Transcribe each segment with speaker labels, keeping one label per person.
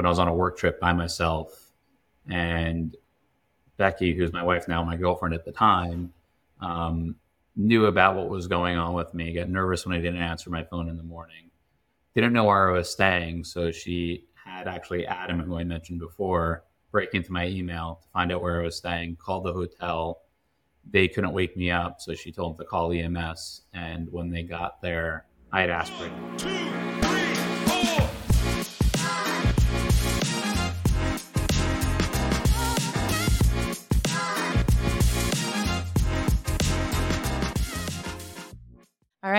Speaker 1: when I was on a work trip by myself, and Becky, who's my wife now, my girlfriend at the time, um, knew about what was going on with me. Got nervous when I didn't answer my phone in the morning. Didn't know where I was staying, so she had actually Adam, who I mentioned before, break into my email to find out where I was staying. Called the hotel. They couldn't wake me up, so she told them to call EMS. And when they got there, I had asked for it.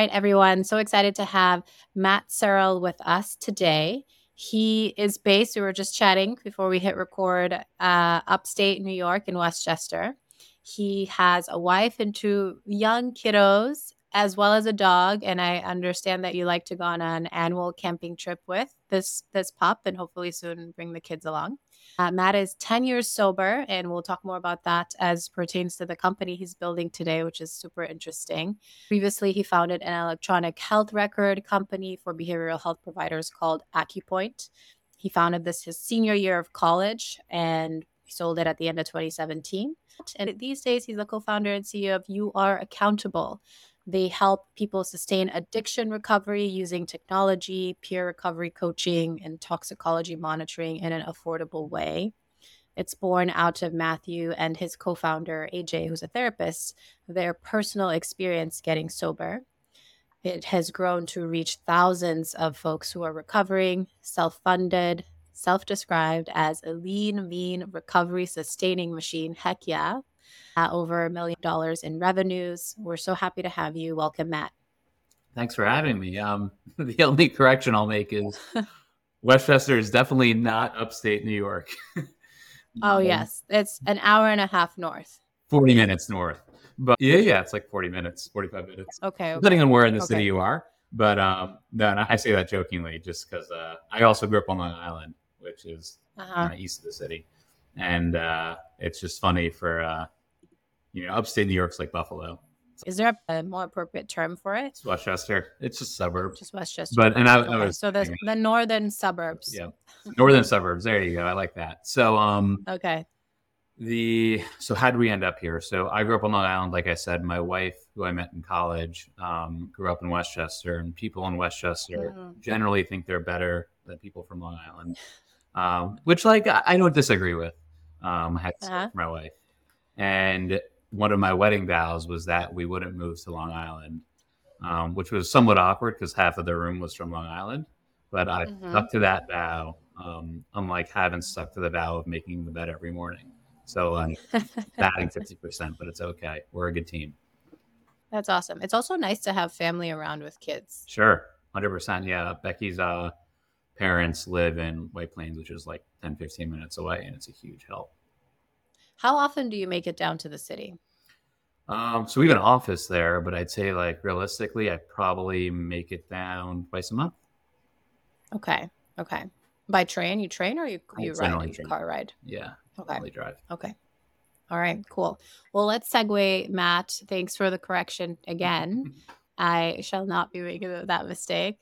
Speaker 2: Right, everyone. So excited to have Matt Serel with us today. He is based, we were just chatting before we hit record, uh, upstate New York in Westchester. He has a wife and two young kiddos, as well as a dog. And I understand that you like to go on an annual camping trip with this this pup, and hopefully soon bring the kids along. Uh, Matt is 10 years sober, and we'll talk more about that as pertains to the company he's building today, which is super interesting. Previously, he founded an electronic health record company for behavioral health providers called AcuPoint. He founded this his senior year of college and sold it at the end of 2017. And these days, he's the co founder and CEO of You Are Accountable. They help people sustain addiction recovery using technology, peer recovery coaching, and toxicology monitoring in an affordable way. It's born out of Matthew and his co founder, AJ, who's a therapist, their personal experience getting sober. It has grown to reach thousands of folks who are recovering, self funded, self described as a lean, mean recovery sustaining machine. Heck yeah uh, over a million dollars in revenues. We're so happy to have you. Welcome, Matt.
Speaker 1: Thanks for having me. Um, the only correction I'll make is Westchester is definitely not upstate New York.
Speaker 2: oh um, yes, it's an hour and a half north.
Speaker 1: Forty minutes north, but yeah, yeah, it's like forty minutes, forty-five minutes.
Speaker 2: Okay,
Speaker 1: okay. depending on where in the okay. city you are. But um, no, I say that jokingly, just because uh, I also grew up on Long Island, which is uh-huh. east of the city, and uh, it's just funny for uh, you know, upstate New York's like Buffalo.
Speaker 2: Is there a more appropriate term for it?
Speaker 1: It's Westchester. It's a suburb.
Speaker 2: Just Westchester.
Speaker 1: But and I, okay. I was
Speaker 2: so the the northern suburbs.
Speaker 1: Yeah, northern suburbs. There you go. I like that. So um.
Speaker 2: Okay.
Speaker 1: The so how did we end up here? So I grew up on Long Island. Like I said, my wife, who I met in college, um, grew up in Westchester, and people in Westchester mm-hmm. generally think they're better than people from Long Island, um, which like I, I, don't disagree with. Um, I had uh-huh. my wife, and one of my wedding vows was that we wouldn't move to Long Island, um, which was somewhat awkward because half of the room was from Long Island. But I mm-hmm. stuck to that vow, um, unlike having stuck to the vow of making the bed every morning. So I'm batting 50%, but it's okay. We're a good team.
Speaker 2: That's awesome. It's also nice to have family around with kids.
Speaker 1: Sure. 100%. Yeah. Becky's uh, parents live in White Plains, which is like 10, 15 minutes away, and it's a huge help.
Speaker 2: How often do you make it down to the city?
Speaker 1: Um, so we have an office there, but I'd say like realistically, I probably make it down twice a month.
Speaker 2: Okay. Okay. By train, you train or you you ride? You car ride.
Speaker 1: Yeah. Okay. Only drive.
Speaker 2: Okay. All right. Cool. Well, let's segue, Matt. Thanks for the correction again. I shall not be making that mistake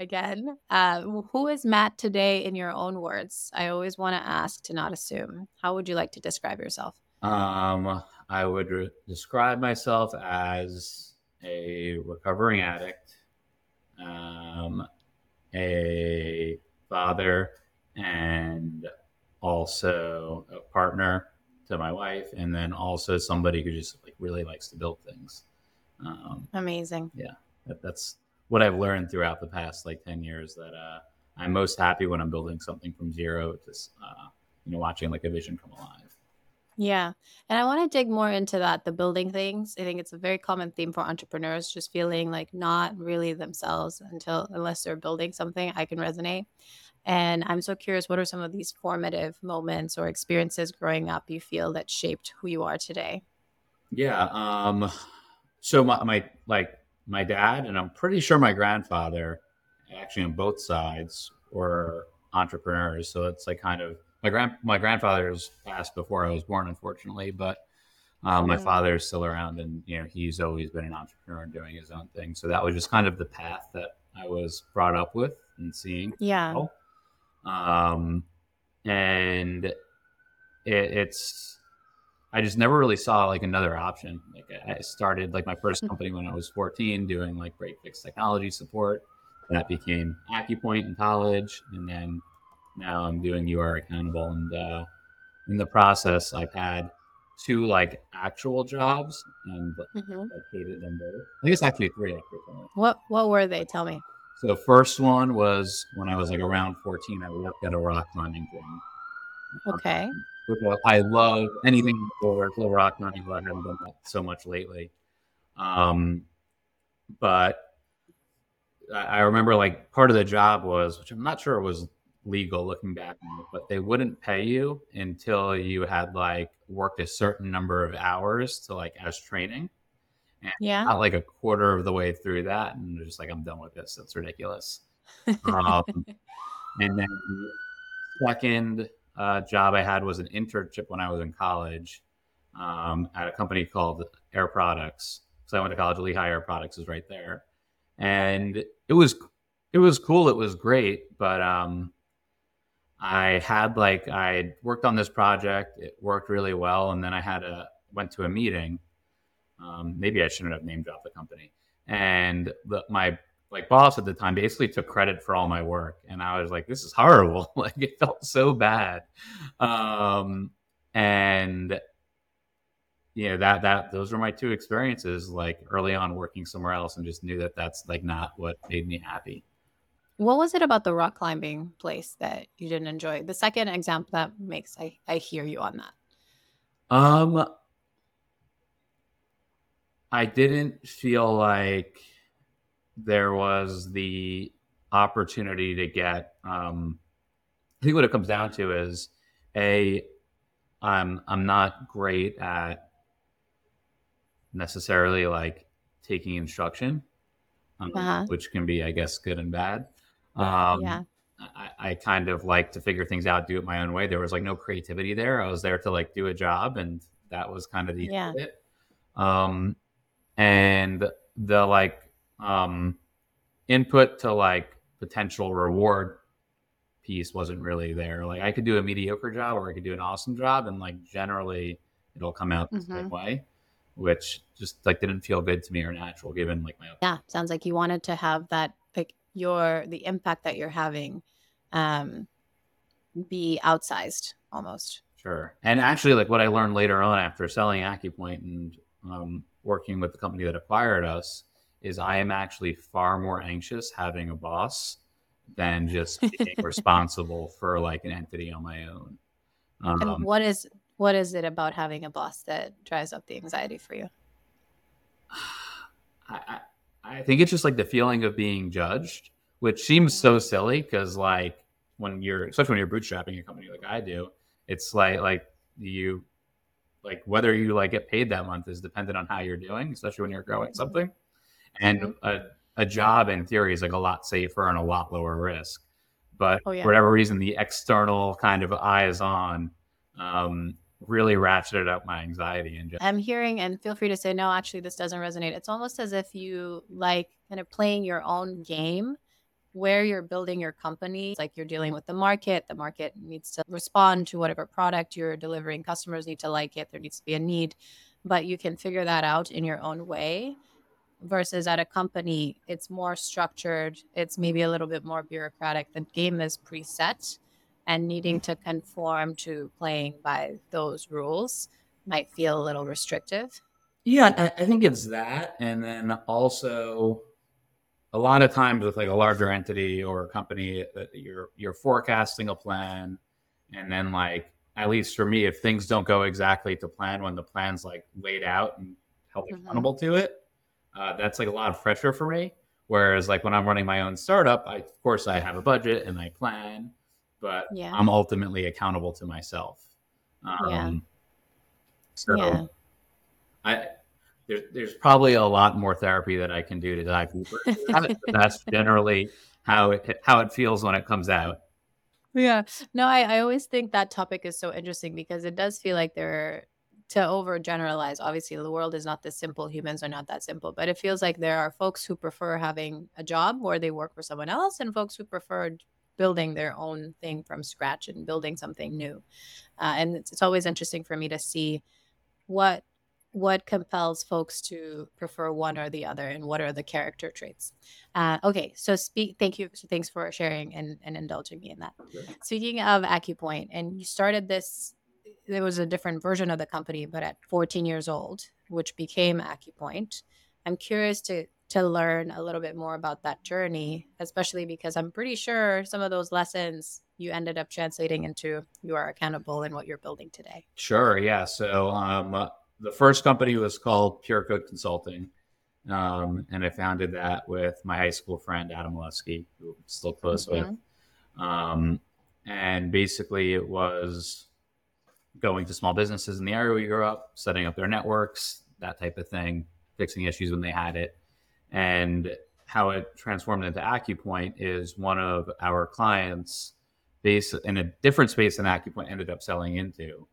Speaker 2: again. Uh, who is Matt today in your own words? I always want to ask to not assume. How would you like to describe yourself?
Speaker 1: Um, I would re- describe myself as a recovering addict, um, a father, and also a partner to my wife, and then also somebody who just like really likes to build things.
Speaker 2: Um, Amazing.
Speaker 1: Yeah, that, that's what I've learned throughout the past like 10 years that uh, I'm most happy when I'm building something from zero just, uh, you know, watching like a vision come alive.
Speaker 2: Yeah. And I want to dig more into that, the building things. I think it's a very common theme for entrepreneurs, just feeling like not really themselves until, unless they're building something, I can resonate. And I'm so curious, what are some of these formative moments or experiences growing up you feel that shaped who you are today?
Speaker 1: Yeah. Um, so my, my like my dad and I'm pretty sure my grandfather, actually on both sides, were entrepreneurs. So it's like kind of my grand my grandfather's passed before I was born, unfortunately, but um, my father is still around, and you know he's always been an entrepreneur and doing his own thing. So that was just kind of the path that I was brought up with and seeing.
Speaker 2: Yeah.
Speaker 1: Um, and it, it's I just never really saw like another option. Like I started like my first company when I was 14, doing like break fix technology support. That became AccuPoint in college, and then now I'm doing You Are Accountable. And uh, in the process, I've had two like actual jobs, and mm-hmm. I hated them both. I guess actually three actually.
Speaker 2: What What were they? Tell me.
Speaker 1: So the first one was when I was like around 14. I worked at a rock climbing thing.
Speaker 2: Okay.
Speaker 1: Um, I love anything over rock not even I haven't done that so much lately. Um, but I remember like part of the job was, which I'm not sure was legal looking back on it, but they wouldn't pay you until you had like worked a certain number of hours to like as training. And yeah. Not like a quarter of the way through that. And just like, I'm done with this. That's ridiculous. um, and then the second uh, job I had was an internship when I was in college um, at a company called Air Products. So I went to college. Lehigh Air Products is right there, and it was it was cool. It was great, but um, I had like I worked on this project. It worked really well, and then I had a went to a meeting um, maybe I shouldn't have name dropped the company. And the, my like boss at the time basically took credit for all my work, and I was like, "This is horrible." like it felt so bad. Um, and you know that that those were my two experiences like early on working somewhere else and just knew that that's like not what made me happy
Speaker 2: what was it about the rock climbing place that you didn't enjoy the second example that makes i i hear you on that
Speaker 1: um I didn't feel like there was the opportunity to get. Um, I think what it comes down to is a I'm I'm not great at necessarily like taking instruction, um, uh-huh. which can be I guess good and bad. Um, yeah. I, I, kind of like to figure things out, do it my own way. There was like no creativity there. I was there to like do a job, and that was kind of the yeah. it. Um, and the like um, input to like potential reward piece wasn't really there. Like I could do a mediocre job or I could do an awesome job, and like generally it'll come out the mm-hmm. same way, which just like didn't feel good to me or natural given like my
Speaker 2: yeah. Sounds like you wanted to have that like your the impact that you're having um be outsized almost.
Speaker 1: Sure. And actually, like what I learned later on after selling AccuPoint and um, working with the company that acquired us is I am actually far more anxious having a boss than just being responsible for like an entity on my own.
Speaker 2: Um, and what is what is it about having a boss that drives up the anxiety for you?
Speaker 1: I, I, I think it's just like the feeling of being judged, which seems so silly because like when you're especially when you're bootstrapping a company like I do, it's like like you like whether you like get paid that month is dependent on how you're doing, especially when you're growing something. And mm-hmm. a, a job in theory is like a lot safer and a lot lower risk. But oh, yeah. for whatever reason, the external kind of eyes on um, really ratcheted up my anxiety. And
Speaker 2: just- I'm hearing, and feel free to say no. Actually, this doesn't resonate. It's almost as if you like kind of playing your own game where you're building your company, like you're dealing with the market, the market needs to respond to whatever product you're delivering. Customers need to like it, there needs to be a need, but you can figure that out in your own way. Versus at a company, it's more structured, it's maybe a little bit more bureaucratic. The game is preset, and needing to conform to playing by those rules might feel a little restrictive.
Speaker 1: Yeah, I think it's that. And then also, a lot of times with like a larger entity or a company that you're you're forecasting a plan and then like at least for me if things don't go exactly to plan when the plan's like laid out and held mm-hmm. accountable to it uh, that's like a lot of pressure for me whereas like when i'm running my own startup I, of course i have a budget and i plan but yeah. i'm ultimately accountable to myself um, yeah. so yeah. i there's there's probably a lot more therapy that I can do to dive deeper. That's generally how it how it feels when it comes out.
Speaker 2: Yeah. No, I, I always think that topic is so interesting because it does feel like there to overgeneralize. Obviously, the world is not this simple. Humans are not that simple, but it feels like there are folks who prefer having a job where they work for someone else, and folks who prefer building their own thing from scratch and building something new. Uh, and it's, it's always interesting for me to see what what compels folks to prefer one or the other and what are the character traits uh, okay so speak thank you thanks for sharing and, and indulging me in that speaking of acupoint and you started this there was a different version of the company but at 14 years old which became acupoint i'm curious to to learn a little bit more about that journey especially because i'm pretty sure some of those lessons you ended up translating into you are accountable in what you're building today
Speaker 1: sure yeah so um the first company was called Pure Code Consulting. Um, and I founded that with my high school friend, Adam Lusky, who I'm still close mm-hmm. with. Um, and basically, it was going to small businesses in the area we grew up, setting up their networks, that type of thing, fixing issues when they had it. And how it transformed into AcuPoint is one of our clients, based in a different space than AcuPoint ended up selling into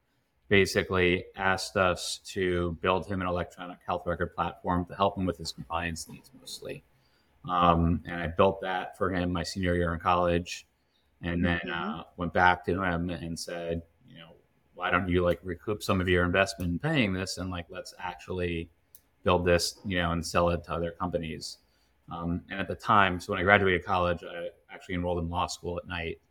Speaker 1: basically asked us to build him an electronic health record platform to help him with his compliance needs mostly. Um, and I built that for him my senior year in college, and then mm-hmm. uh, went back to him and said, why don't you like recoup some of your investment in paying this and like let's actually build this, you know, and sell it to other companies. Um, and at the time, so when I graduated college, I actually enrolled in law school at night.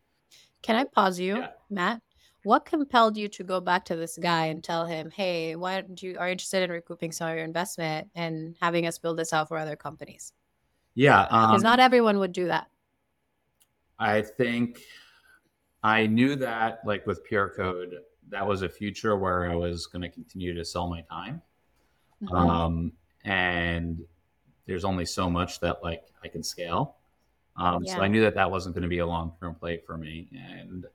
Speaker 2: Can I pause you, yeah. Matt? What compelled you to go back to this guy and tell him, "Hey, why don't you are you interested in recouping some of your investment and having us build this out for other companies?"
Speaker 1: Yeah,
Speaker 2: because um, not everyone would do that.
Speaker 1: I think I knew that, like with Pure Code, that was a future where I was going to continue to sell my time, mm-hmm. um, and there's only so much that like I can scale. Um, yeah. So I knew that that wasn't going to be a long term play for me, and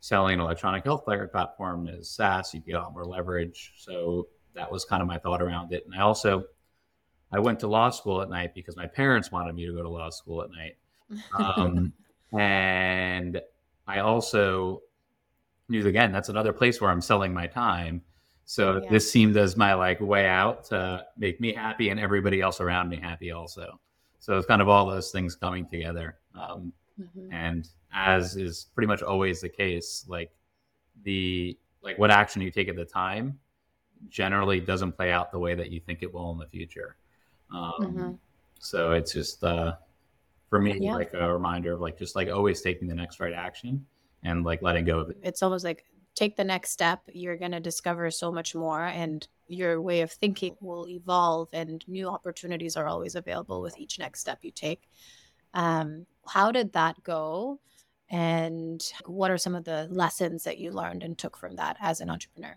Speaker 1: selling an electronic health record platform is SaaS, you get a lot more leverage. So that was kind of my thought around it. And I also I went to law school at night because my parents wanted me to go to law school at night. Um, and I also again that's another place where I'm selling my time. So yeah. this seemed as my like way out to make me happy and everybody else around me happy also. So it's kind of all those things coming together. Um, mm-hmm. And as is pretty much always the case, like the like what action you take at the time generally doesn't play out the way that you think it will in the future. Um, mm-hmm. So it's just uh, for me yeah. like a reminder of like just like always taking the next right action and like letting go of it.
Speaker 2: It's almost like take the next step. You're going to discover so much more, and your way of thinking will evolve, and new opportunities are always available with each next step you take. Um, how did that go? and what are some of the lessons that you learned and took from that as an entrepreneur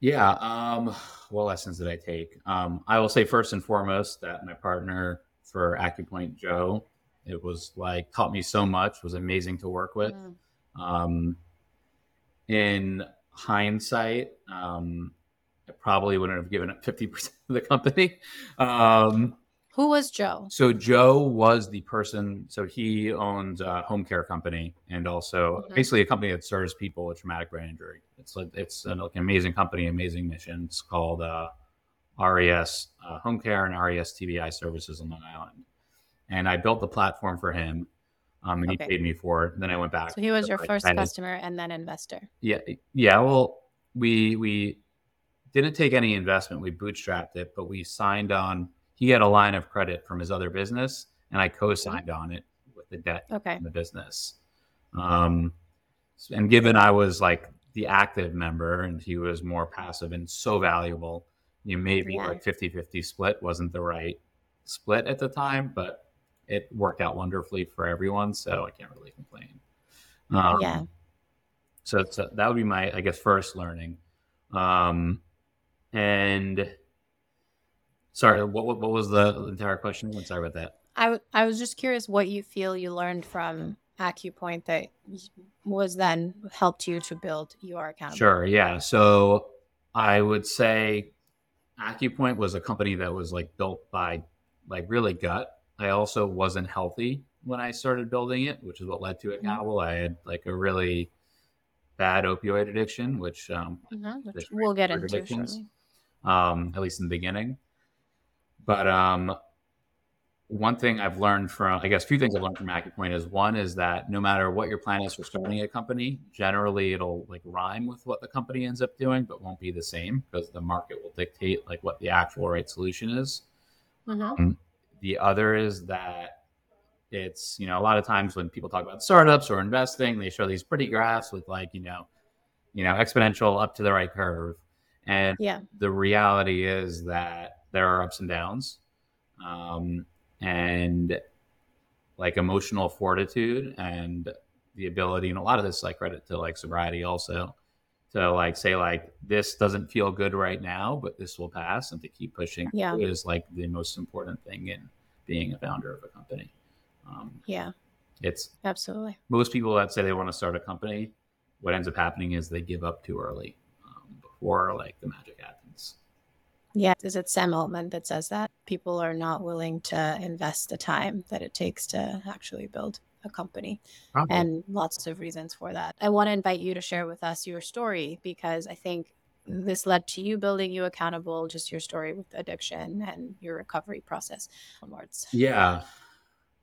Speaker 1: yeah um, what lessons did i take um, i will say first and foremost that my partner for acupoint joe it was like taught me so much was amazing to work with mm. Um, in hindsight um, i probably wouldn't have given up 50% of the company um,
Speaker 2: who was Joe?
Speaker 1: So Joe was the person. So he owns a home care company and also mm-hmm. basically a company that serves people with traumatic brain injury. It's like it's an, amazing company, amazing mission. It's called uh, RES uh, Home Care and RES TBI Services on Long Island. And I built the platform for him, um, and okay. he paid me for it. Then I went back.
Speaker 2: So he was your first customer and then investor.
Speaker 1: Yeah, yeah. Well, we we didn't take any investment. We bootstrapped it, but we signed on he had a line of credit from his other business, and I co-signed on it with the debt okay. in the business. Um, and given I was like the active member and he was more passive and so valuable, you know, maybe yeah. like 50-50 split wasn't the right split at the time, but it worked out wonderfully for everyone, so I can't really complain. Um, yeah. So, so that would be my, I guess, first learning. Um, and Sorry, what, what, what was the entire question? I'm sorry about that.
Speaker 2: I, w- I was just curious what you feel you learned from AcuPoint that was then helped you to build your account.
Speaker 1: Sure, yeah. So I would say AcuPoint was a company that was like built by like really gut. I also wasn't healthy when I started building it, which is what led to Accountable. Mm-hmm. I had like a really bad opioid addiction, which, um,
Speaker 2: mm-hmm, we'll get into
Speaker 1: um, at least in the beginning. But um, one thing I've learned from, I guess, a few things I've learned from AccuPoint is one is that no matter what your plan is for starting a company, generally it'll like rhyme with what the company ends up doing, but won't be the same because the market will dictate like what the actual right solution is. Mm-hmm. The other is that it's you know a lot of times when people talk about startups or investing, they show these pretty graphs with like you know, you know exponential up to the right curve, and yeah. the reality is that there are ups and downs. Um, and like emotional fortitude and the ability and a lot of this like credit to like sobriety also to like say like this doesn't feel good right now but this will pass and to keep pushing yeah. is like the most important thing in being a founder of a company
Speaker 2: um, yeah
Speaker 1: it's
Speaker 2: absolutely
Speaker 1: most people that say they want to start a company what ends up happening is they give up too early um, before like the magic happens
Speaker 2: yeah. Is it Sam Altman that says that? People are not willing to invest the time that it takes to actually build a company. And lots of reasons for that. I want to invite you to share with us your story because I think this led to you building you accountable, just your story with addiction and your recovery process onwards.
Speaker 1: Yeah.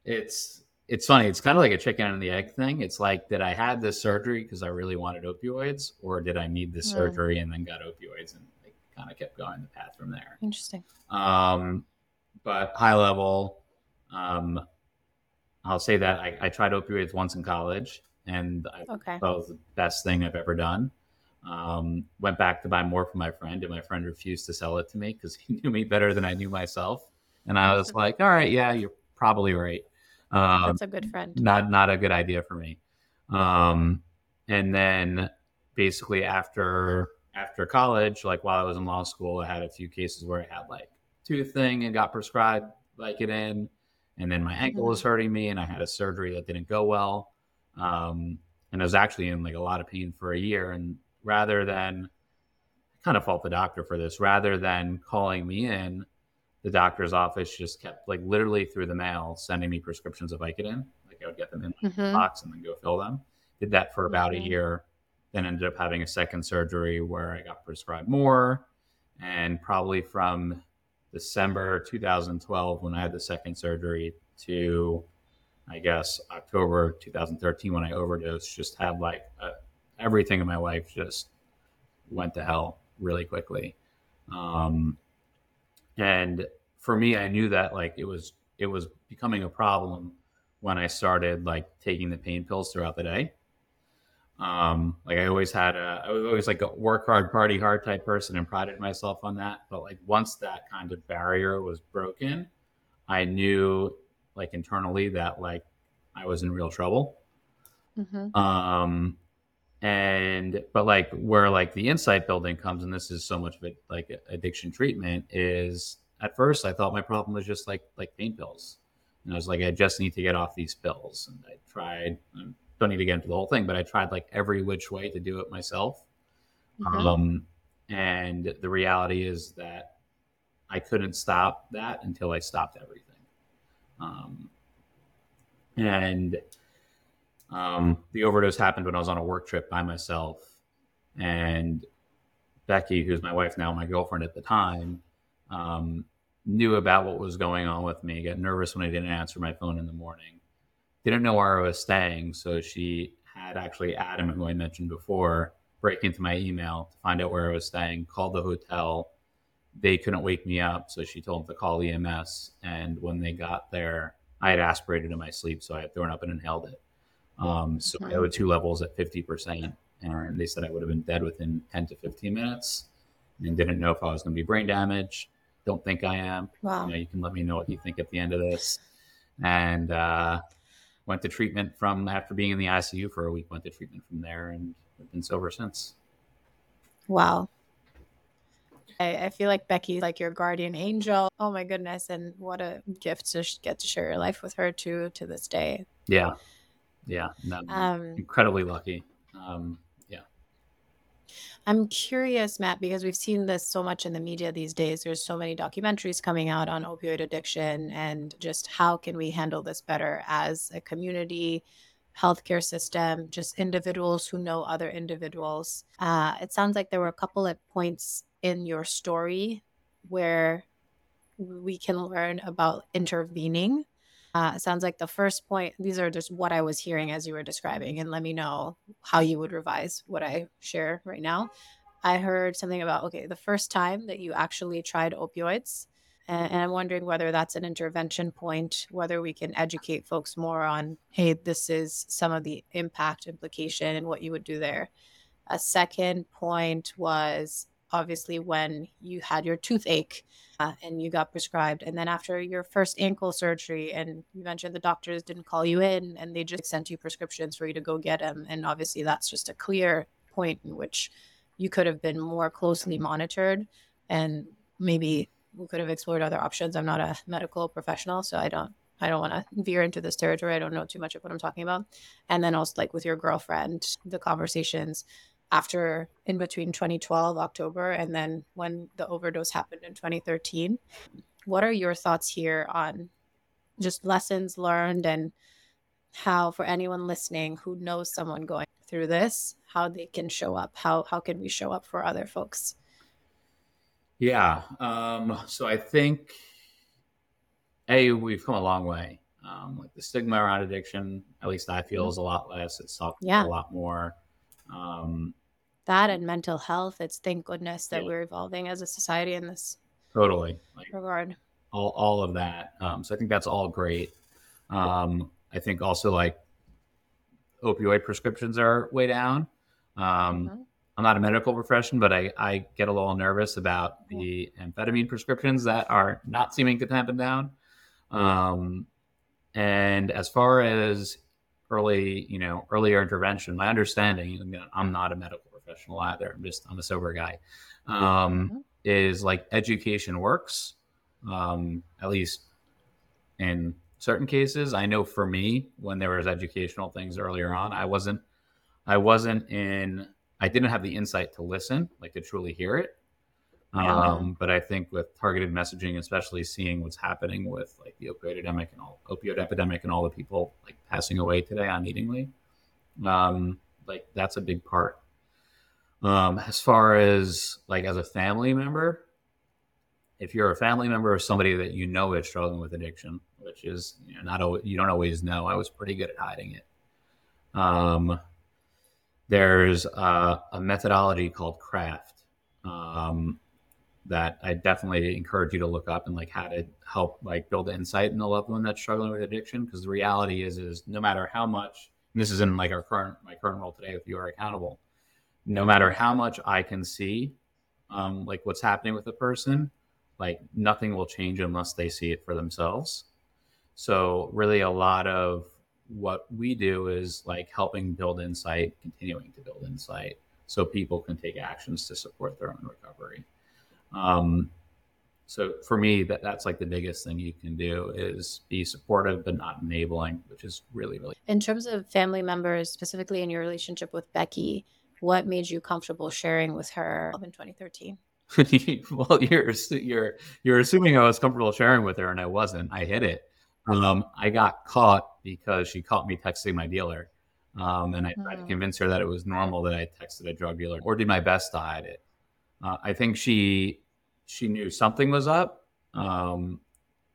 Speaker 1: It's it's funny. It's kind of like a chicken and the egg thing. It's like, did I have this surgery because I really wanted opioids, or did I need this mm. surgery and then got opioids? And kind of kept going the path from there.
Speaker 2: Interesting.
Speaker 1: Um, but high level, um, I'll say that I, I, tried opioids once in college, and I okay. thought it was the best thing I've ever done. Um, went back to buy more for my friend, and my friend refused to sell it to me because he knew me better than I knew myself. And I was like, "All right, yeah, you're probably right."
Speaker 2: Um, That's a good friend.
Speaker 1: Not not a good idea for me. Um, and then basically after after college, like while I was in law school, I had a few cases where I had like tooth thing and got prescribed Vicodin, and then my ankle mm-hmm. was hurting me, and I had a surgery that didn't go well, um, and I was actually in like a lot of pain for a year. And rather than I kind of fault the doctor for this, rather than calling me in, the doctor's office just kept like literally through the mail sending me prescriptions of Vicodin. Like I would get them in my mm-hmm. box and then go fill them. Did that for about mm-hmm. a year then ended up having a second surgery where I got prescribed more. And probably from December 2012, when I had the second surgery, to I guess October 2013, when I overdosed, just had like a, everything in my life just went to hell really quickly. Um, and for me, I knew that like it was it was becoming a problem when I started like taking the pain pills throughout the day. Um, like I always had a, I was always like a work hard, party hard type person and prided myself on that. But like once that kind of barrier was broken, I knew like internally that like I was in real trouble. Mm-hmm. Um, and but like where like the insight building comes, and this is so much of it like addiction treatment is at first I thought my problem was just like like pain pills, and I was like I just need to get off these pills, and I tried. And don't need to get into the whole thing, but I tried like every which way to do it myself. Mm-hmm. Um, and the reality is that I couldn't stop that until I stopped everything. Um, and um, the overdose happened when I was on a work trip by myself. And Becky, who's my wife now, my girlfriend at the time, um, knew about what was going on with me, got nervous when I didn't answer my phone in the morning didn't know where I was staying. So she had actually Adam, who I mentioned before, break into my email to find out where I was staying, called the hotel. They couldn't wake me up. So she told them to call EMS. And when they got there, I had aspirated in my sleep. So I had thrown up and inhaled it. Um, so I had two levels at 50%. And they said I would have been dead within 10 to 15 minutes and didn't know if I was going to be brain damaged. Don't think I am. Wow. You, know, you can let me know what you think at the end of this. And uh, went to treatment from after being in the ICU for a week. Went to treatment from there, and have been sober since.
Speaker 2: Wow. I, I feel like Becky's like your guardian angel. Oh my goodness, and what a gift to sh- get to share your life with her too to this day.
Speaker 1: Yeah, yeah, no, um, incredibly lucky. Um,
Speaker 2: I'm curious, Matt, because we've seen this so much in the media these days. There's so many documentaries coming out on opioid addiction and just how can we handle this better as a community, healthcare system, just individuals who know other individuals. Uh, it sounds like there were a couple of points in your story where we can learn about intervening. Uh, sounds like the first point, these are just what I was hearing as you were describing, and let me know how you would revise what I share right now. I heard something about, okay, the first time that you actually tried opioids, and, and I'm wondering whether that's an intervention point, whether we can educate folks more on, hey, this is some of the impact implication and what you would do there. A second point was obviously when you had your toothache uh, and you got prescribed. And then after your first ankle surgery, and you mentioned the doctors didn't call you in and they just sent you prescriptions for you to go get them. And obviously, that's just a clear point in which you could have been more closely monitored and maybe we could have explored other options. I'm not a medical professional, so I don't I don't want to veer into this territory. I don't know too much of what I'm talking about. And then also like with your girlfriend, the conversations after in between 2012 October and then when the overdose happened in 2013. What are your thoughts here on just lessons learned and how for anyone listening who knows someone going through this, how they can show up? How how can we show up for other folks?
Speaker 1: Yeah. Um, so I think a we've come a long way. Um, like the stigma around addiction, at least I feel, mm-hmm. is a lot less. It's talked yeah. a lot more. Um,
Speaker 2: that and mental health. It's thank goodness that yeah. we're evolving as a society in this
Speaker 1: totally
Speaker 2: like, regard.
Speaker 1: All all of that. Um, so I think that's all great. Um, I think also like opioid prescriptions are way down. Um, mm-hmm. I'm not a medical profession, but I, I get a little nervous about the amphetamine prescriptions that are not seeming to tamp down. Um, and as far as early, you know, earlier intervention, my understanding, I'm not a medical professional either. I'm just, I'm a sober guy. Um, mm-hmm. is like education works, um, at least in certain cases. I know for me, when there was educational things earlier on, I wasn't, I wasn't in I didn't have the insight to listen, like to truly hear it. Yeah. Um, but I think with targeted messaging, especially seeing what's happening with like the opioid epidemic and all opioid epidemic and all the people like passing away today unneedingly, um, like that's a big part. Um, as far as like as a family member, if you're a family member of somebody that you know is struggling with addiction, which is you know, not always, you don't always know. I was pretty good at hiding it. Um, there's a, a methodology called CRAFT um, that i definitely encourage you to look up and like how to help like build insight in a loved one that's struggling with addiction because the reality is is no matter how much this is in like our current my current role today with you are accountable no matter how much i can see um, like what's happening with a person like nothing will change unless they see it for themselves so really a lot of what we do is like helping build insight, continuing to build insight so people can take actions to support their own recovery. Um, so for me, that that's like the biggest thing you can do is be supportive but not enabling, which is really really.
Speaker 2: In terms of family members, specifically in your relationship with Becky, what made you comfortable sharing with her in 2013?
Speaker 1: well, you're you're you're assuming I was comfortable sharing with her, and I wasn't. I hid it. Um, I got caught because she caught me texting my dealer. Um, and I tried to hmm. convince her that it was normal that I texted a drug dealer or did my best to hide it. Uh, I think she she knew something was up. Um,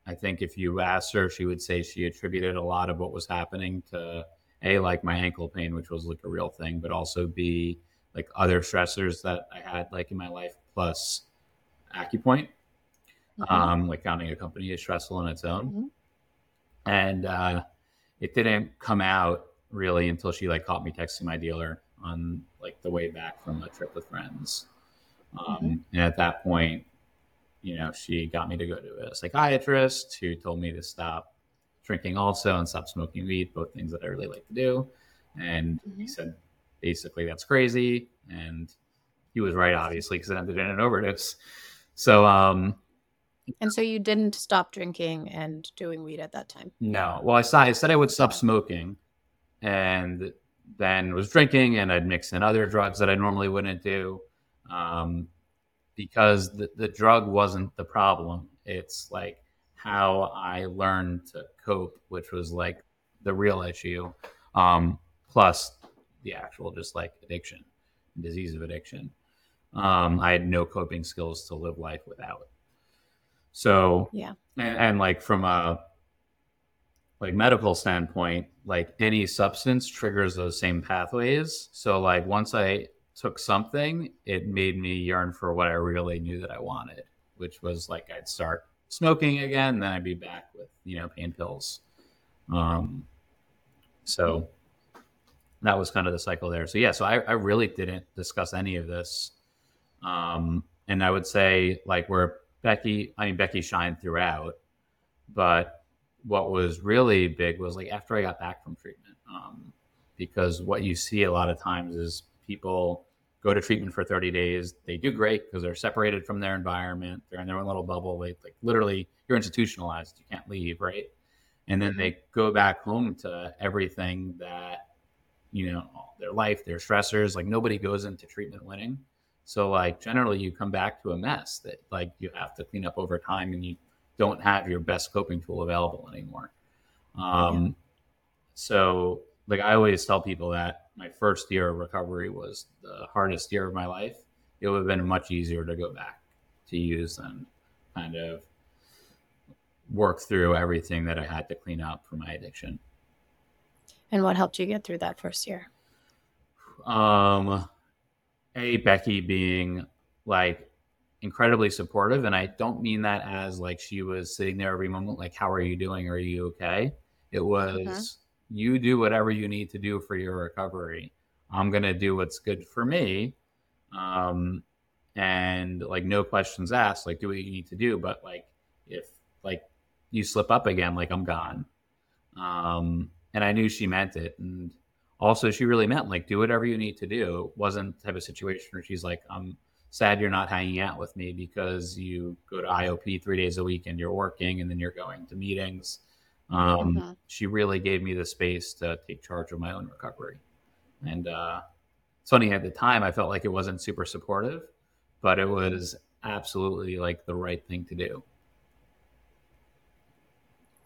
Speaker 1: I think if you asked her, she would say she attributed a lot of what was happening to a like my ankle pain, which was like a real thing, but also b like other stressors that I had like in my life, plus acupoint. Mm-hmm. Um, like founding a company is stressful on its own. Mm-hmm and uh, it didn't come out really until she like caught me texting my dealer on like the way back from a trip with friends. Um, mm-hmm. And at that point, you know, she got me to go to a psychiatrist who told me to stop drinking also and stop smoking weed, both things that I really like to do. And mm-hmm. he said, basically, that's crazy. And he was right, obviously, because I ended in an overdose. So, um,
Speaker 2: and so you didn't stop drinking and doing weed at that time?
Speaker 1: No. Well, I, said I said I would stop smoking and then was drinking and I'd mix in other drugs that I normally wouldn't do um, because the, the drug wasn't the problem. It's like how I learned to cope, which was like the real issue, um, plus the actual just like addiction, disease of addiction. Um, I had no coping skills to live life without. So
Speaker 2: yeah,
Speaker 1: and, and like from a like medical standpoint, like any substance triggers those same pathways. So like once I took something, it made me yearn for what I really knew that I wanted, which was like I'd start smoking again, then I'd be back with you know pain pills. Um, so that was kind of the cycle there. So yeah, so I, I really didn't discuss any of this. Um, and I would say like where Becky, I mean Becky shined throughout, but what was really big was like after I got back from treatment, um, because what you see a lot of times is people go to treatment for 30 days. They do great because they're separated from their environment. They're in their own little bubble. They like literally you're institutionalized. You can't leave, right? And then they go back home to everything that you know their life, their stressors. Like nobody goes into treatment winning. So like generally you come back to a mess that like you have to clean up over time and you don't have your best coping tool available anymore. Um, yeah. So like I always tell people that my first year of recovery was the hardest year of my life. It would have been much easier to go back to use and kind of work through everything that I had to clean up for my addiction.
Speaker 2: And what helped you get through that first year?
Speaker 1: Um, a Becky being like incredibly supportive, and I don't mean that as like she was sitting there every moment, like, "How are you doing? Are you okay?" It was, mm-hmm. "You do whatever you need to do for your recovery. I'm gonna do what's good for me." Um, and like no questions asked, like do what you need to do. But like if like you slip up again, like I'm gone. Um, and I knew she meant it. And also, she really meant like do whatever you need to do. It wasn't the type of situation where she's like, I'm sad you're not hanging out with me because you go to IOP three days a week and you're working and then you're going to meetings. Um, mm-hmm. She really gave me the space to take charge of my own recovery. And uh, it's funny at the time, I felt like it wasn't super supportive, but it was absolutely like the right thing to do.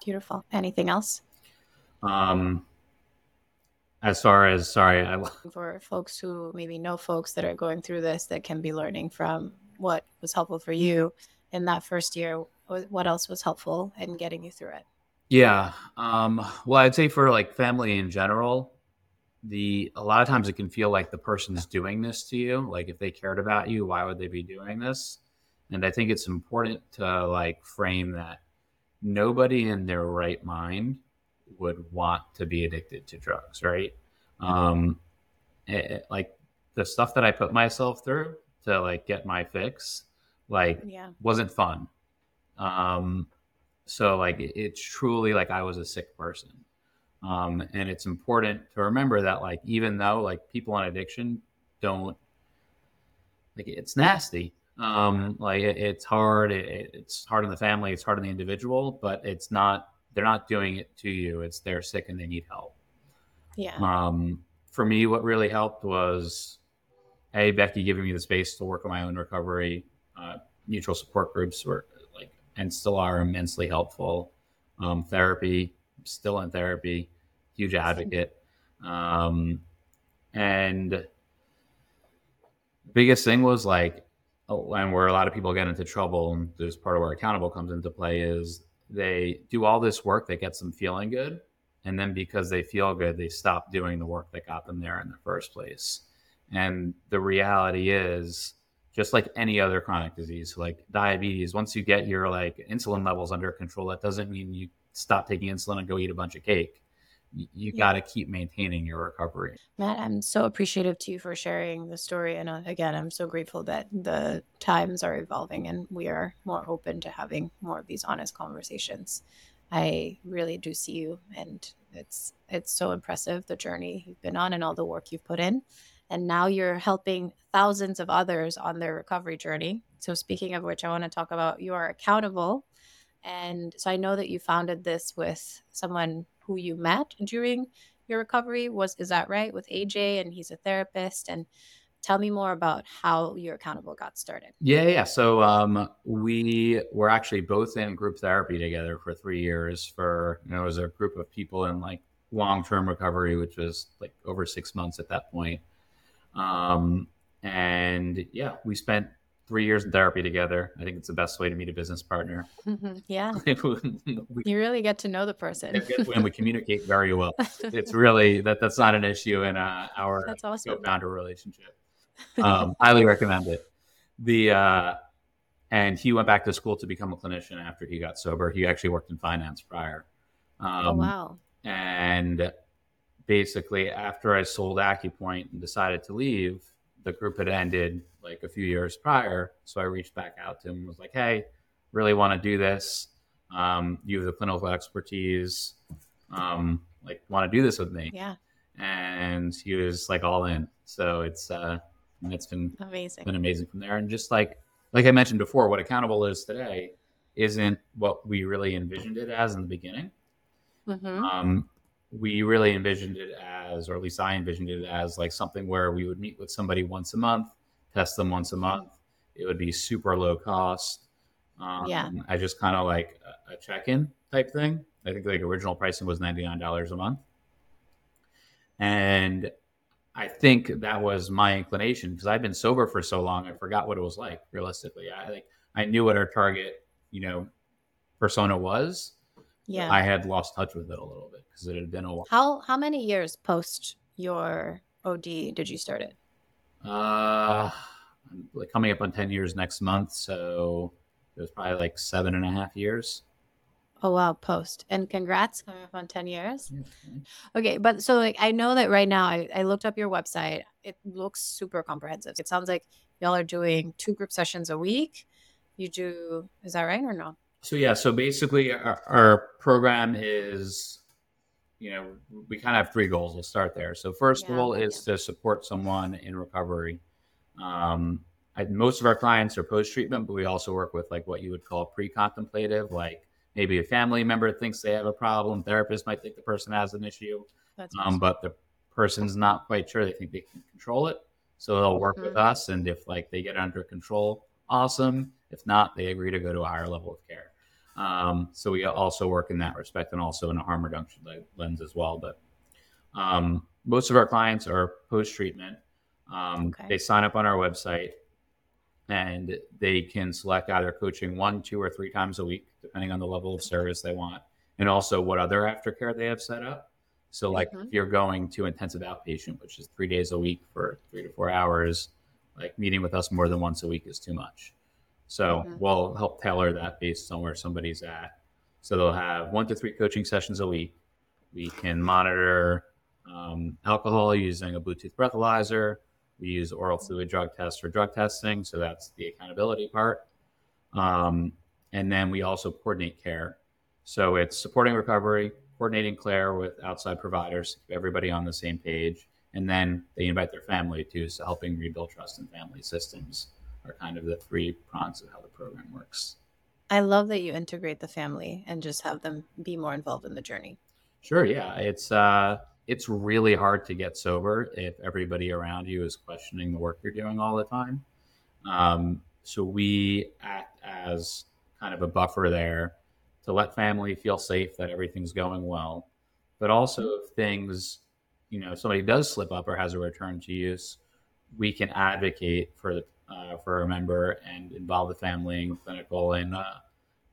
Speaker 2: Beautiful. Anything else?
Speaker 1: Um, as far as sorry, I,
Speaker 2: for folks who maybe know folks that are going through this that can be learning from what was helpful for you in that first year. What else was helpful in getting you through it?
Speaker 1: Yeah. Um, well, I'd say for like family in general, the a lot of times it can feel like the person's doing this to you. Like if they cared about you, why would they be doing this? And I think it's important to like frame that nobody in their right mind would want to be addicted to drugs, right? Um, it, it, like the stuff that I put myself through to like get my fix, like yeah. wasn't fun. Um, so like it's truly like I was a sick person. Um, and it's important to remember that like even though like people on addiction don't like it's nasty um like it, it's hard it, it's hard on the family it's hard on the individual but it's not they're not doing it to you. It's they're sick and they need help.
Speaker 2: Yeah.
Speaker 1: Um, for me, what really helped was a Becky giving me the space to work on my own recovery. Uh, mutual support groups were and still are immensely helpful. Um, therapy, still in therapy, huge advocate. Um, and biggest thing was like, oh, and where a lot of people get into trouble, and there's part of where accountable comes into play is they do all this work that gets them feeling good. And then because they feel good, they stop doing the work that got them there in the first place. And the reality is, just like any other chronic disease, like diabetes, once you get your like insulin levels under control, that doesn't mean you stop taking insulin and go eat a bunch of cake you, yeah. got to keep maintaining your recovery.
Speaker 2: Matt, I'm so appreciative to you for sharing the story. And uh, again, I'm so grateful that the times are evolving and we are more open to having more of these honest conversations. I really do see you, and it's it's so impressive the journey you've been on and all the work you've put in. And now you're helping thousands of others on their recovery journey. So, speaking of which, I want to talk about you are accountable. And so I know that you founded this with someone who you met during your recovery. Was is that right with AJ? And he's a therapist. And tell me more about how your accountable got started.
Speaker 1: Yeah, yeah. So um, we were actually both in group therapy together for three years. For you know, it was a group of people in like long term recovery, which was like over six months at that point. Um, and yeah, we spent three years in therapy together. I think it's the best way to meet a business partner.
Speaker 2: Mhm. Yeah.
Speaker 1: we,
Speaker 2: You really get to know the person.
Speaker 1: and we communicate very well. It's really that that's not an issue in uh, our
Speaker 2: That's awesome.
Speaker 1: co-founder relationship. Um, highly recommend it. The uh, and he went back to school to become a clinician after he got sober. He actually worked in finance prior. Um,
Speaker 2: oh wow.
Speaker 1: And basically, after I sold AcuPoint and decided to leave, the group had ended like a few years prior. So I reached back out to him and was like, hey, really want to do this. Um, you have the clinical expertise. Um, like, want to do this with me?
Speaker 2: Yeah.
Speaker 1: And he was like all in. So it's, uh, it's been
Speaker 2: Amazing.
Speaker 1: been amazing from there. And just like like I mentioned before, what accountable is today isn't what we really envisioned it as in the beginning.
Speaker 2: hmm
Speaker 1: Um, we really envisioned it as, or at least I envisioned it as, like something where we would meet with somebody once a month, test them once a month. It would be super low cost. Um,
Speaker 2: Yeah.
Speaker 1: I just kind of like a, a check-in type thing. I think like original pricing was ninety nine dollars a month, and I think that was my inclination because I've been sober for so long, I forgot what it was like. Realistically, I like I knew what our target, you know, persona was.
Speaker 2: Yeah.
Speaker 1: I had lost touch with it a little bit because it had been a while.
Speaker 2: how how many years post your OD did you start it?
Speaker 1: Uh, like coming up on 10 years next month. So it was probably like seven and a half years.
Speaker 2: Oh wow, post. And congrats coming up on 10 years. Okay, but so like I know that right now I, I looked up your website. It looks super comprehensive. It sounds like y'all are doing two group sessions a week. You do is that right or no?
Speaker 1: So yeah, so basically our, our program is, you know, we kind of have three goals. We'll start there. So first
Speaker 2: Yeah,
Speaker 1: of all
Speaker 2: yeah.
Speaker 1: is to support someone in recovery. Um, I, most of our clients are post treatment, but we also work with like what you would call pre-contemplative, like maybe a family member thinks they have a problem, therapist might think the person has an issue,
Speaker 2: That's
Speaker 1: um, but the person's not quite sure they think they can control it so they'll work with
Speaker 2: Mhm.
Speaker 1: us and if like they get under control awesome if not they agree to go to a higher level of care um, so we also work in that respect and also in a harm reduction lens as well but um, most of our clients are post-treatment um,
Speaker 2: Okay.
Speaker 1: they sign up on our website and they can select either coaching one two or three times a week depending on the level of service they want and also what other aftercare they have set up so, like,
Speaker 2: Mhm.
Speaker 1: if you're going to intensive outpatient, which is three days a week for three to four hours, like meeting with us more than once a week is too much. So,
Speaker 2: Mhm.
Speaker 1: we'll help tailor that based on where somebody's at. So, they'll have one to three coaching sessions a week. We can monitor um, alcohol using a Bluetooth breathalyzer. We use oral fluid drug tests for drug testing. So, that's the accountability part. Um, and then we also coordinate care. So it's supporting recovery, coordinating care with outside providers, keep everybody on the same page, and then they invite their family too. So helping rebuild trust in family systems are kind of the three prongs of how the program works.
Speaker 2: I love that you integrate the family and just have them be more involved in the journey.
Speaker 1: Sure, yeah, it's uh, it's really hard to get sober if everybody around you is questioning the work you're doing all the time. Um, so we act as kind of a buffer there to let family feel safe that everything's going well, but also if things, you know, somebody does slip up or has a return to use, we can advocate for the uh, for a member and involve the family and clinical in a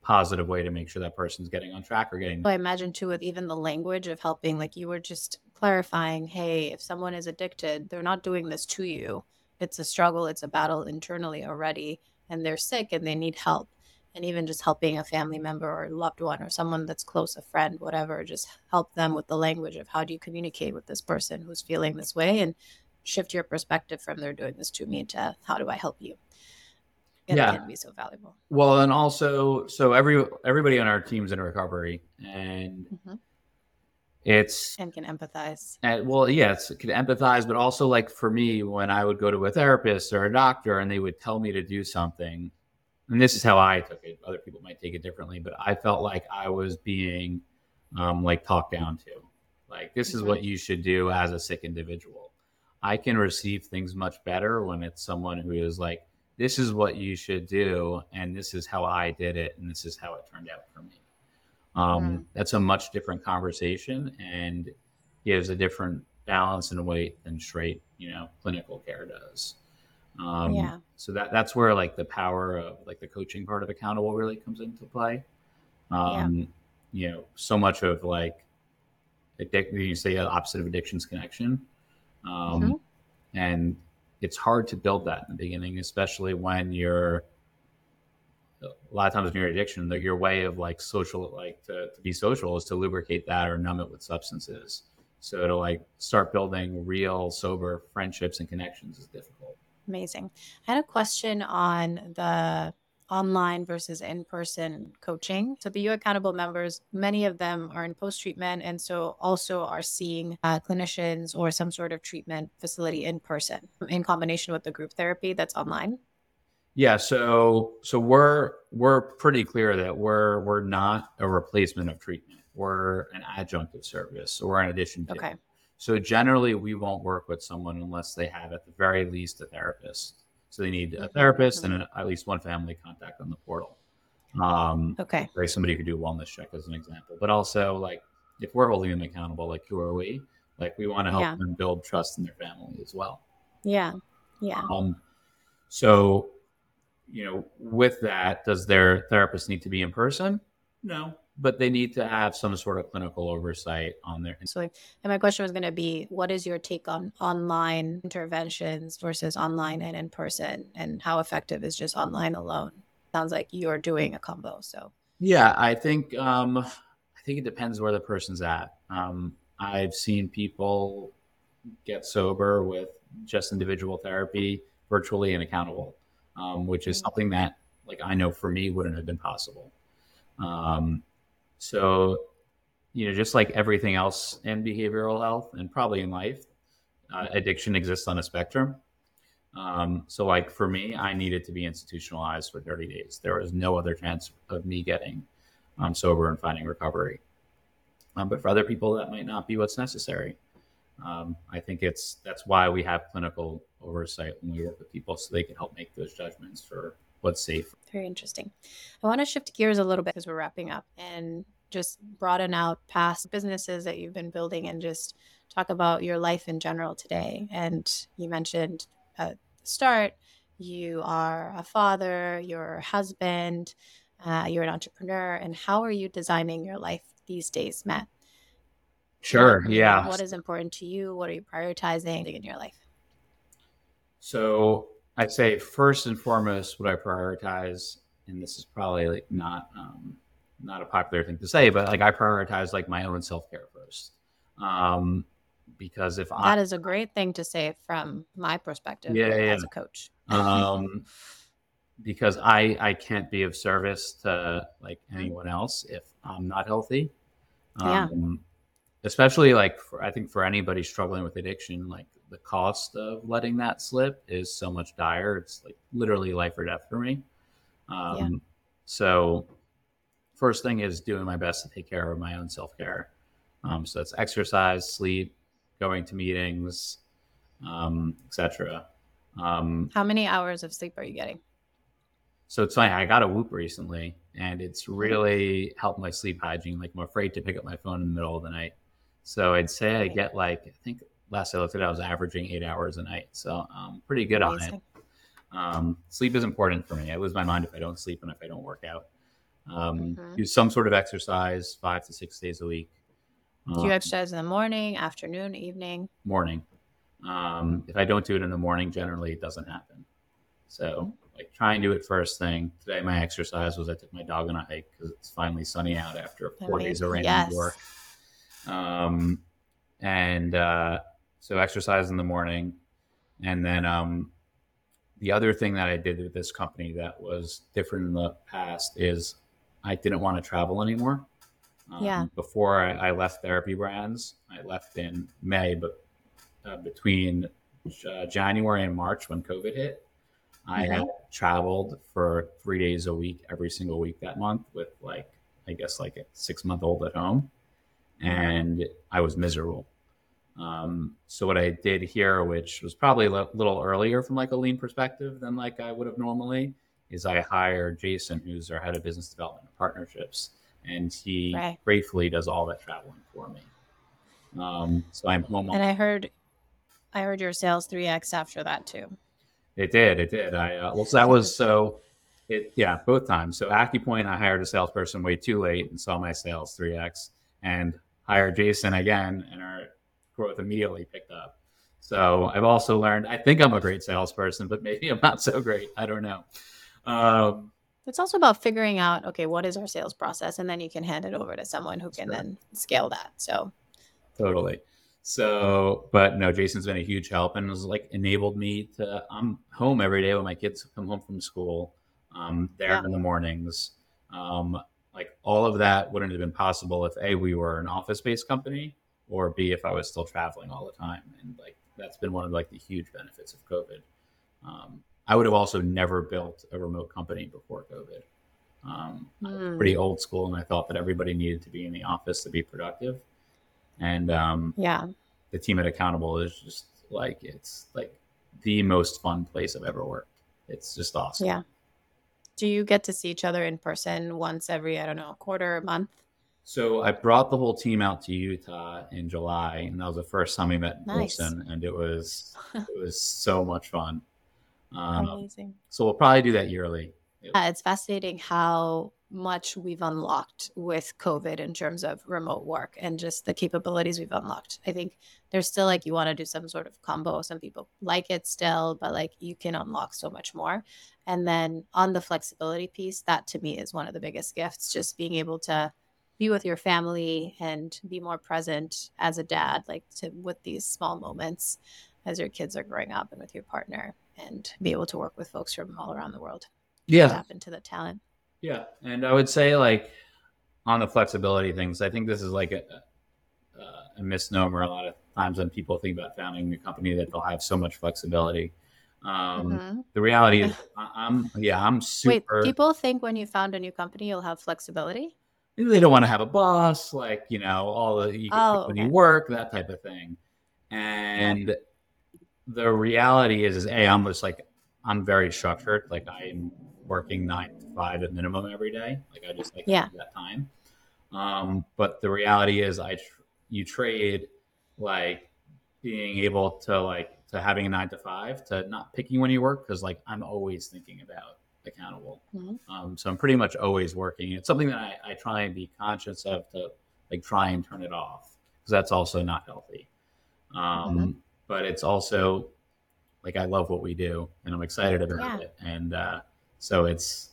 Speaker 1: positive way to make sure that person's getting on track or getting
Speaker 2: I imagine too with even the language of helping, like you were just clarifying, hey, if someone is addicted, they're not doing this to you. It's a struggle, it's a battle internally already, and they're sick and they need help. And even just helping a family member or loved one or someone that's close, a friend, whatever, just help them with the language of how do you communicate with this person who's feeling this way and shift your perspective from they're doing this to me to how do I help you? It
Speaker 1: Yeah.
Speaker 2: can be so valuable.
Speaker 1: Well, and also, so every everybody on our team's in recovery, and
Speaker 2: Mhm.
Speaker 1: it's
Speaker 2: And can empathize.
Speaker 1: uh, well, yes, it can empathize, but also like for me, when I would go to a therapist or a doctor, and they would tell me to do something, and this is how I took it. Other people might take it differently, but I felt like I was being um, like talked down to. Like this is
Speaker 2: Mhm.
Speaker 1: what you should do as a sick individual. I can receive things much better when it's someone who is like, this is what you should do, and this is how I did it, and this is how it turned out for me. Um,
Speaker 2: Mm.
Speaker 1: That's a much different conversation and gives a different balance and weight than straight, you know, clinical care does. Um,
Speaker 2: Yeah.
Speaker 1: so that that's where like the power of like the coaching part of accountable really comes into play. Um, yeah. You know, so much of like addic- you say the opposite of addictions connection, um, mm-hmm. and it's hard to build that in the beginning, especially when you're a lot of times in your addiction that your way of like social like to, to be social is to lubricate that or numb it with substances. So to like start building real sober friendships and connections is difficult.
Speaker 2: Amazing. I had a question on the online versus in-person coaching so the you accountable members many of them are in post-treatment and so also are seeing uh, clinicians or some sort of treatment facility in person in combination with the group therapy that's online
Speaker 1: yeah, so so we're we're pretty clear that we're we're not a replacement of treatment. We're an adjunctive service, or an addition to.
Speaker 2: Okay.
Speaker 1: So generally, we won't work with someone unless they have, at the very least, a therapist. So they need a mm-hmm. therapist and at least one family contact on the portal.
Speaker 2: Um, okay.
Speaker 1: Right, somebody could do a wellness check as an example, but also like if we're holding them accountable, like who are we? Like we want to help yeah. them build trust in their family as well.
Speaker 2: Yeah. Yeah.
Speaker 1: Um, so you know, with that, does their therapist need to be in person? No, but they need to have some sort of clinical oversight on their.
Speaker 2: So, and my question was going to be, what is your take on online interventions versus online and in person, and how effective is just online alone? Sounds like you're doing a combo. So,
Speaker 1: yeah, I think um, I think it depends where the person's at. Um, I've seen people get sober with just individual therapy, virtually and accountable um, which is something that like I know for me wouldn't have been possible. Um, so, you know, just like everything else in behavioral health and probably in life, uh, addiction exists on a spectrum. Um, so, like for me, I needed to be institutionalized for 30 days. There was no other chance of me getting um, sober and finding recovery. Um, but for other people, that might not be what's necessary. Um, I think it's that's why we have clinical oversight when we work with people so they can help make those judgments for what's safe.
Speaker 2: Very interesting. I want to shift gears a little bit as we're wrapping up and just broaden out past businesses that you've been building and just talk about your life in general today. And you mentioned at the start, you are a father, you're a husband, uh, you're an entrepreneur. And how are you designing your life these days, Matt?
Speaker 1: Sure.
Speaker 2: What,
Speaker 1: yeah.
Speaker 2: What is important to you? What are you prioritizing in your life?
Speaker 1: So I'd say first and foremost, what I prioritize, and this is probably like not um, not a popular thing to say, but like I prioritize like my own self care first. Um, because if
Speaker 2: that I, is a great thing to say from my perspective
Speaker 1: yeah,
Speaker 2: as a coach.
Speaker 1: um, because I I can't be of service to like anyone else if I'm not healthy.
Speaker 2: Um, yeah
Speaker 1: especially like for, I think for anybody struggling with addiction, like the cost of letting that slip is so much dire. It's like literally life or death for me. Um, yeah. So, first thing is doing my best to take care of my own self care. Um, so that's exercise, sleep, going to meetings, um, etc. Um,
Speaker 2: How many hours of sleep are you getting?
Speaker 1: So it's funny. I got a Whoop recently, and it's really helped my sleep hygiene. Like I'm afraid to pick up my phone in the middle of the night. So I'd say I get like, I think last I looked at it, I was averaging eight hours a night. So um, pretty good Amazing. on it. Um, sleep is important for me. I lose my mind if I don't sleep and if I don't work out. Um, mm-hmm. Do some sort of exercise five to six days a week.
Speaker 2: Do you um, exercise in the morning, afternoon, evening?
Speaker 1: Morning. Um, if I don't do it in the morning, generally it doesn't happen. So like try and do it first thing. Today my exercise was I took my dog on a hike because it's finally sunny out after four days of rain yes. indoor. Um, and uh, so exercise in the morning. And then um, the other thing that I did with this company that was different in the past is I didn't want to travel anymore.
Speaker 2: Um, yeah.
Speaker 1: Before I, I, left Therapy Brands, I left in May, but uh, between uh, January and March when COVID hit, I mm-hmm. had traveled for three days a week every single week that month with like, I guess like a six month old at home and I was miserable. Um, so what I did here, which was probably a little earlier from like a lean perspective than like I would have normally, is I hired Jason, who's our head of business development and partnerships, and he right. gratefully does all that traveling for me. Um, so I'm home.
Speaker 2: And I heard, I heard your sales three x after that too.
Speaker 1: It did. It did. I uh, well, so that was so. It yeah, both times. So AccuPoint, I hired a salesperson way too late and saw my sales three x, and hired Jason again, and our growth immediately picked up. So I've also learned. I think I'm a great salesperson, but maybe I'm not so great. I don't know. Um,
Speaker 2: it's also about figuring out okay, what is our sales process, and then you can hand it over to someone who can sure. then scale that. So
Speaker 1: totally. So, but no, Jason's been a huge help and has like enabled me to. I'm home every day when my kids come home from school. Um, there yeah. in the mornings. Um, like all of that wouldn't have been possible if a we were an office based company or b if I was still traveling all the time. And like that's been one of like the huge benefits of COVID. Um, I would have also never built a remote company before COVID. Um, mm. Pretty old school, and I thought that everybody needed to be in the office to be productive. And um,
Speaker 2: yeah,
Speaker 1: the team at Accountable is just like it's like the most fun place I've ever worked. It's just awesome.
Speaker 2: Yeah. Do you get to see each other in person once every I don't know quarter, a month?
Speaker 1: So I brought the whole team out to Utah in July, and that was the first time we met in nice. person, and it was it was so much fun. Um, Amazing. So we'll probably do that yearly.
Speaker 2: Yeah, it's fascinating how much we've unlocked with COVID in terms of remote work and just the capabilities we've unlocked. I think there's still like you want to do some sort of combo. Some people like it still, but like you can unlock so much more. And then on the flexibility piece, that to me is one of the biggest gifts, just being able to be with your family and be more present as a dad, like to with these small moments as your kids are growing up and with your partner and be able to work with folks from all around the world.
Speaker 1: Yeah.
Speaker 2: To tap into the talent.
Speaker 1: Yeah. And I would say, like, on the flexibility things, I think this is like a, a misnomer a lot of times when people think about founding a company that they'll have so much flexibility. Um, mm-hmm. The reality is, I'm, yeah, I'm super.
Speaker 2: Wait, people think when you found a new company, you'll have flexibility?
Speaker 1: They don't want to have a boss, like, you know, all the, you, oh, when okay. you work, that type of thing. And, yeah the reality is, is a I'm just like I'm very structured. Like I'm working nine to five at minimum every day. Like I just like yeah. that time. Um, but the reality is, I tr- you trade like being able to like to having a nine to five to not picking when you work because like I'm always thinking about accountable. Mm-hmm. Um, so I'm pretty much always working. It's something that I, I try and be conscious of to like try and turn it off because that's also not healthy. Um, mm-hmm but it's also like I love what we do and I'm excited about yeah. it. And uh, so it's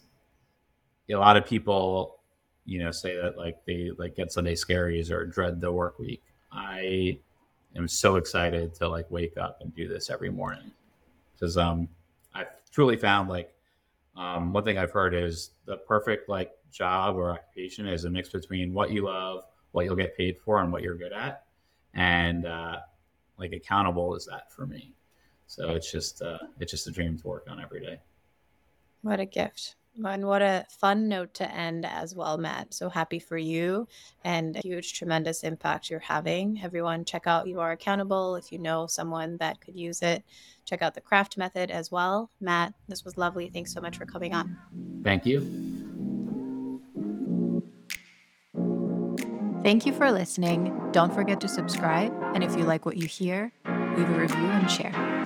Speaker 1: a lot of people, you know, say that like they like get Sunday scaries or dread the work week. I am so excited to like wake up and do this every morning because um I've truly found like um, one thing I've heard is the perfect like job or occupation is a mix between what you love, what you'll get paid for, and what you're good at. And uh, like accountable is that for me. So it's just uh, it's just a dream to work on every day.
Speaker 2: What a gift. And what a fun note to end as well, Matt. So happy for you and huge, tremendous impact you're having. Everyone, check out You Are Accountable. If you know someone that could use it, check out the CRAFT method as well. Matt, this was lovely. Thanks so much for coming on.
Speaker 1: Thank you.
Speaker 2: Thank you for listening. Don't forget to subscribe. And if you like what you hear, leave a review and share.